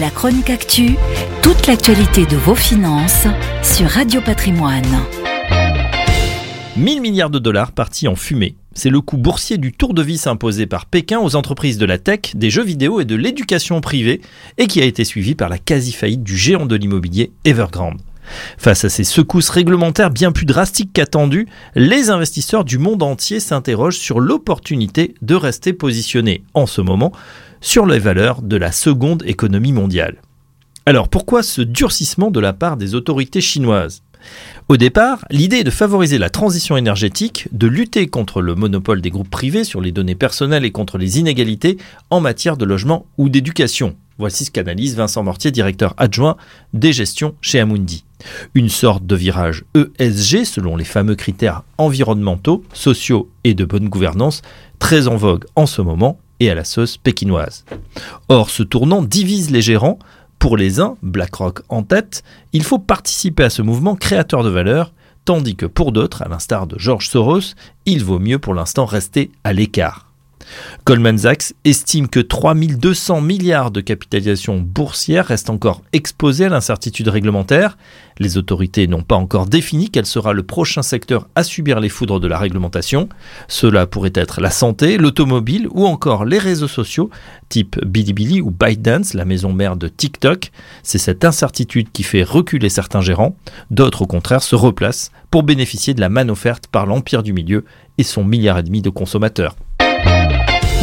La chronique actu, toute l'actualité de vos finances sur Radio Patrimoine. 1000 milliards de dollars partis en fumée. C'est le coût boursier du tour de vis imposé par Pékin aux entreprises de la tech, des jeux vidéo et de l'éducation privée, et qui a été suivi par la quasi-faillite du géant de l'immobilier Evergrande. Face à ces secousses réglementaires bien plus drastiques qu'attendues, les investisseurs du monde entier s'interrogent sur l'opportunité de rester positionnés en ce moment sur les valeurs de la seconde économie mondiale. Alors pourquoi ce durcissement de la part des autorités chinoises? Au départ, l'idée est de favoriser la transition énergétique, de lutter contre le monopole des groupes privés sur les données personnelles et contre les inégalités en matière de logement ou d'éducation. Voici ce qu'analyse Vincent Mortier, directeur adjoint des gestions chez Amundi. Une sorte de virage ESG selon les fameux critères environnementaux, sociaux et de bonne gouvernance, très en vogue en ce moment et à la sauce pékinoise. Or, ce tournant divise les gérants. Pour les uns, BlackRock en tête, il faut participer à ce mouvement créateur de valeur, tandis que pour d'autres, à l'instar de George Soros, il vaut mieux pour l'instant rester à l'écart. Goldman Sachs estime que 3200 milliards de capitalisation boursière restent encore exposés à l'incertitude réglementaire. Les autorités n'ont pas encore défini quel sera le prochain secteur à subir les foudres de la réglementation. Cela pourrait être la santé, l'automobile ou encore les réseaux sociaux type Bilibili ou ByteDance, la maison mère de TikTok. C'est cette incertitude qui fait reculer certains gérants. D'autres au contraire se replacent pour bénéficier de la manne offerte par l'empire du milieu et son milliard et demi de consommateurs.